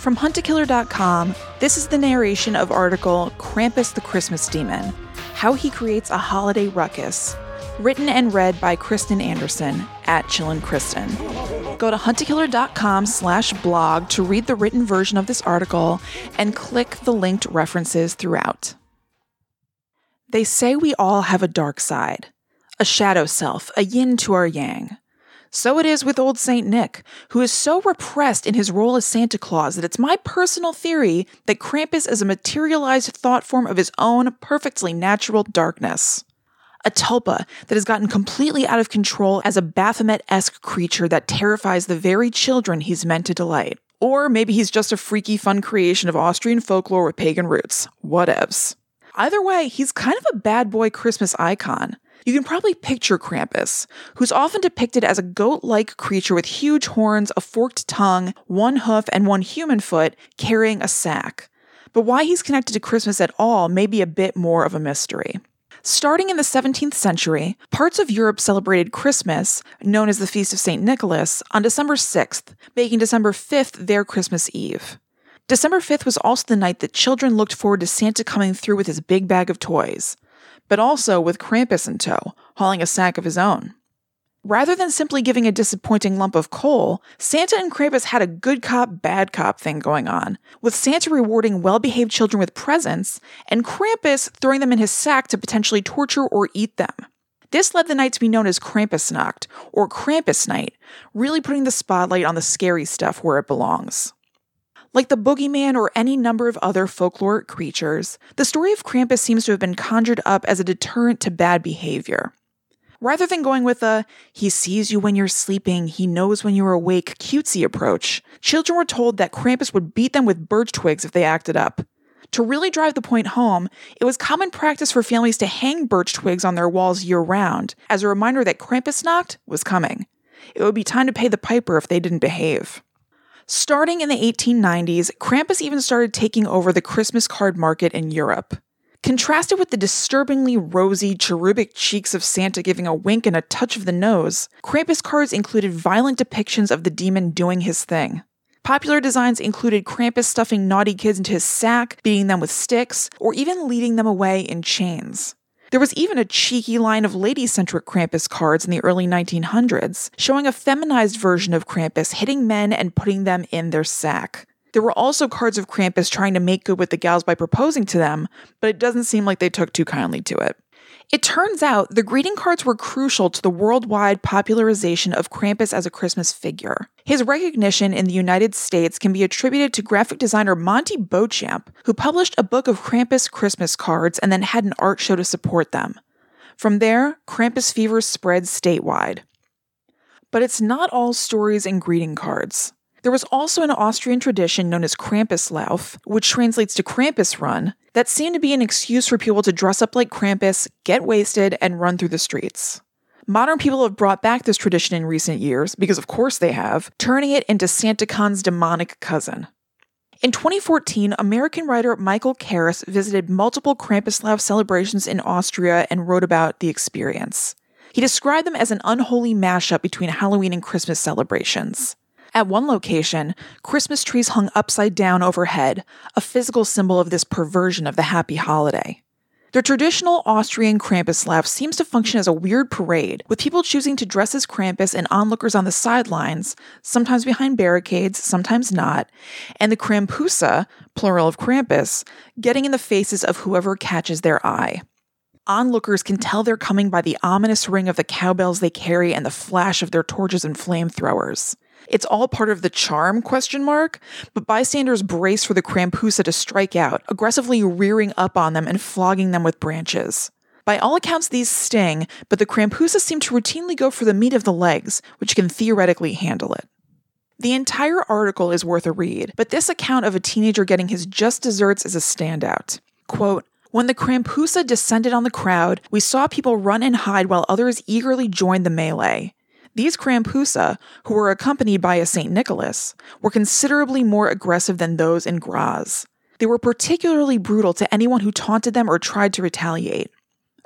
From huntakiller.com, this is the narration of article Krampus the Christmas Demon How He Creates a Holiday Ruckus, written and read by Kristen Anderson at Chillin' Kristen. Go to huntakiller.com slash blog to read the written version of this article and click the linked references throughout. They say we all have a dark side, a shadow self, a yin to our yang. So it is with old Saint Nick, who is so repressed in his role as Santa Claus that it's my personal theory that Krampus is a materialized thought form of his own perfectly natural darkness. A tulpa that has gotten completely out of control as a Baphomet esque creature that terrifies the very children he's meant to delight. Or maybe he's just a freaky, fun creation of Austrian folklore with pagan roots. Whatevs. Either way, he's kind of a bad boy Christmas icon. You can probably picture Krampus, who's often depicted as a goat like creature with huge horns, a forked tongue, one hoof, and one human foot, carrying a sack. But why he's connected to Christmas at all may be a bit more of a mystery. Starting in the 17th century, parts of Europe celebrated Christmas, known as the Feast of St. Nicholas, on December 6th, making December 5th their Christmas Eve. December 5th was also the night that children looked forward to Santa coming through with his big bag of toys but also with Krampus in tow, hauling a sack of his own. Rather than simply giving a disappointing lump of coal, Santa and Krampus had a good cop, bad cop thing going on, with Santa rewarding well behaved children with presents, and Krampus throwing them in his sack to potentially torture or eat them. This led the night to be known as Krampusnacht, or Krampus Night, really putting the spotlight on the scary stuff where it belongs. Like the boogeyman or any number of other folkloric creatures, the story of Krampus seems to have been conjured up as a deterrent to bad behavior. Rather than going with a he sees you when you're sleeping, he knows when you're awake cutesy approach, children were told that Krampus would beat them with birch twigs if they acted up. To really drive the point home, it was common practice for families to hang birch twigs on their walls year round as a reminder that Krampusnacht was coming. It would be time to pay the piper if they didn't behave. Starting in the 1890s, Krampus even started taking over the Christmas card market in Europe. Contrasted with the disturbingly rosy, cherubic cheeks of Santa giving a wink and a touch of the nose, Krampus cards included violent depictions of the demon doing his thing. Popular designs included Krampus stuffing naughty kids into his sack, beating them with sticks, or even leading them away in chains. There was even a cheeky line of lady centric Krampus cards in the early 1900s, showing a feminized version of Krampus hitting men and putting them in their sack. There were also cards of Krampus trying to make good with the gals by proposing to them, but it doesn't seem like they took too kindly to it. It turns out the greeting cards were crucial to the worldwide popularization of Krampus as a Christmas figure. His recognition in the United States can be attributed to graphic designer Monte Beauchamp, who published a book of Krampus Christmas cards and then had an art show to support them. From there, Krampus fever spread statewide. But it's not all stories and greeting cards. There was also an Austrian tradition known as Krampuslauf, which translates to Krampus Run, that seemed to be an excuse for people to dress up like Krampus, get wasted, and run through the streets. Modern people have brought back this tradition in recent years, because of course they have, turning it into SantaCon's demonic cousin. In 2014, American writer Michael Carris visited multiple Krampuslauf celebrations in Austria and wrote about the experience. He described them as an unholy mashup between Halloween and Christmas celebrations. At one location, Christmas trees hung upside down overhead, a physical symbol of this perversion of the happy holiday. The traditional Austrian Krampuslauf seems to function as a weird parade, with people choosing to dress as Krampus and onlookers on the sidelines, sometimes behind barricades, sometimes not, and the Krampusse, plural of Krampus, getting in the faces of whoever catches their eye. Onlookers can tell they're coming by the ominous ring of the cowbells they carry and the flash of their torches and flamethrowers. It's all part of the charm question mark, but bystanders brace for the Krampusse to strike out, aggressively rearing up on them and flogging them with branches. By all accounts, these sting, but the Krampusse seem to routinely go for the meat of the legs, which can theoretically handle it. The entire article is worth a read, but this account of a teenager getting his just desserts is a standout. Quote, when the Krampusse descended on the crowd, we saw people run and hide while others eagerly joined the melee. These Krampusse, who were accompanied by a St. Nicholas, were considerably more aggressive than those in Graz. They were particularly brutal to anyone who taunted them or tried to retaliate.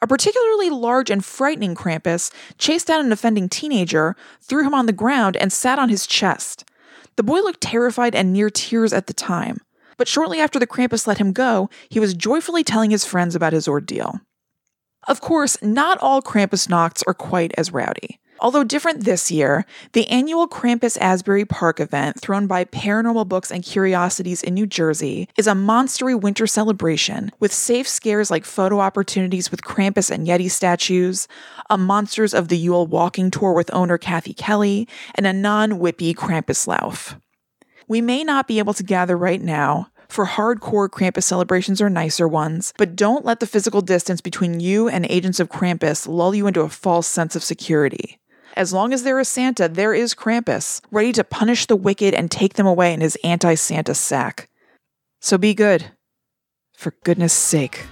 A particularly large and frightening Krampus chased down an offending teenager, threw him on the ground, and sat on his chest. The boy looked terrified and near tears at the time, but shortly after the Krampus let him go, he was joyfully telling his friends about his ordeal. Of course, not all Krampusnachts are quite as rowdy. Although different this year, the annual Krampus Asbury Park event, thrown by Paranormal Books and Curiosities in New Jersey, is a monstery winter celebration with safe scares like photo opportunities with Krampus and Yeti statues, a Monsters of the Yule walking tour with owner Kathy Kelly, and a non whippy Krampus Lauf. We may not be able to gather right now, for hardcore Krampus celebrations or nicer ones, but don't let the physical distance between you and agents of Krampus lull you into a false sense of security. As long as there is Santa, there is Krampus, ready to punish the wicked and take them away in his anti Santa sack. So be good. For goodness sake.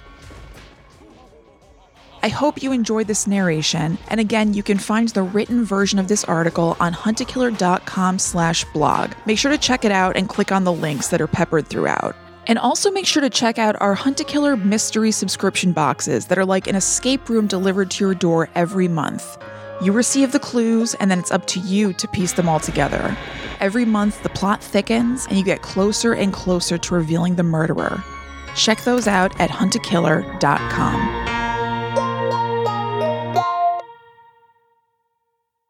I hope you enjoyed this narration, and again, you can find the written version of this article on huntakiller.com slash blog. Make sure to check it out and click on the links that are peppered throughout. And also make sure to check out our Hunt a Killer mystery subscription boxes that are like an escape room delivered to your door every month. You receive the clues, and then it's up to you to piece them all together. Every month, the plot thickens, and you get closer and closer to revealing the murderer. Check those out at huntakiller.com.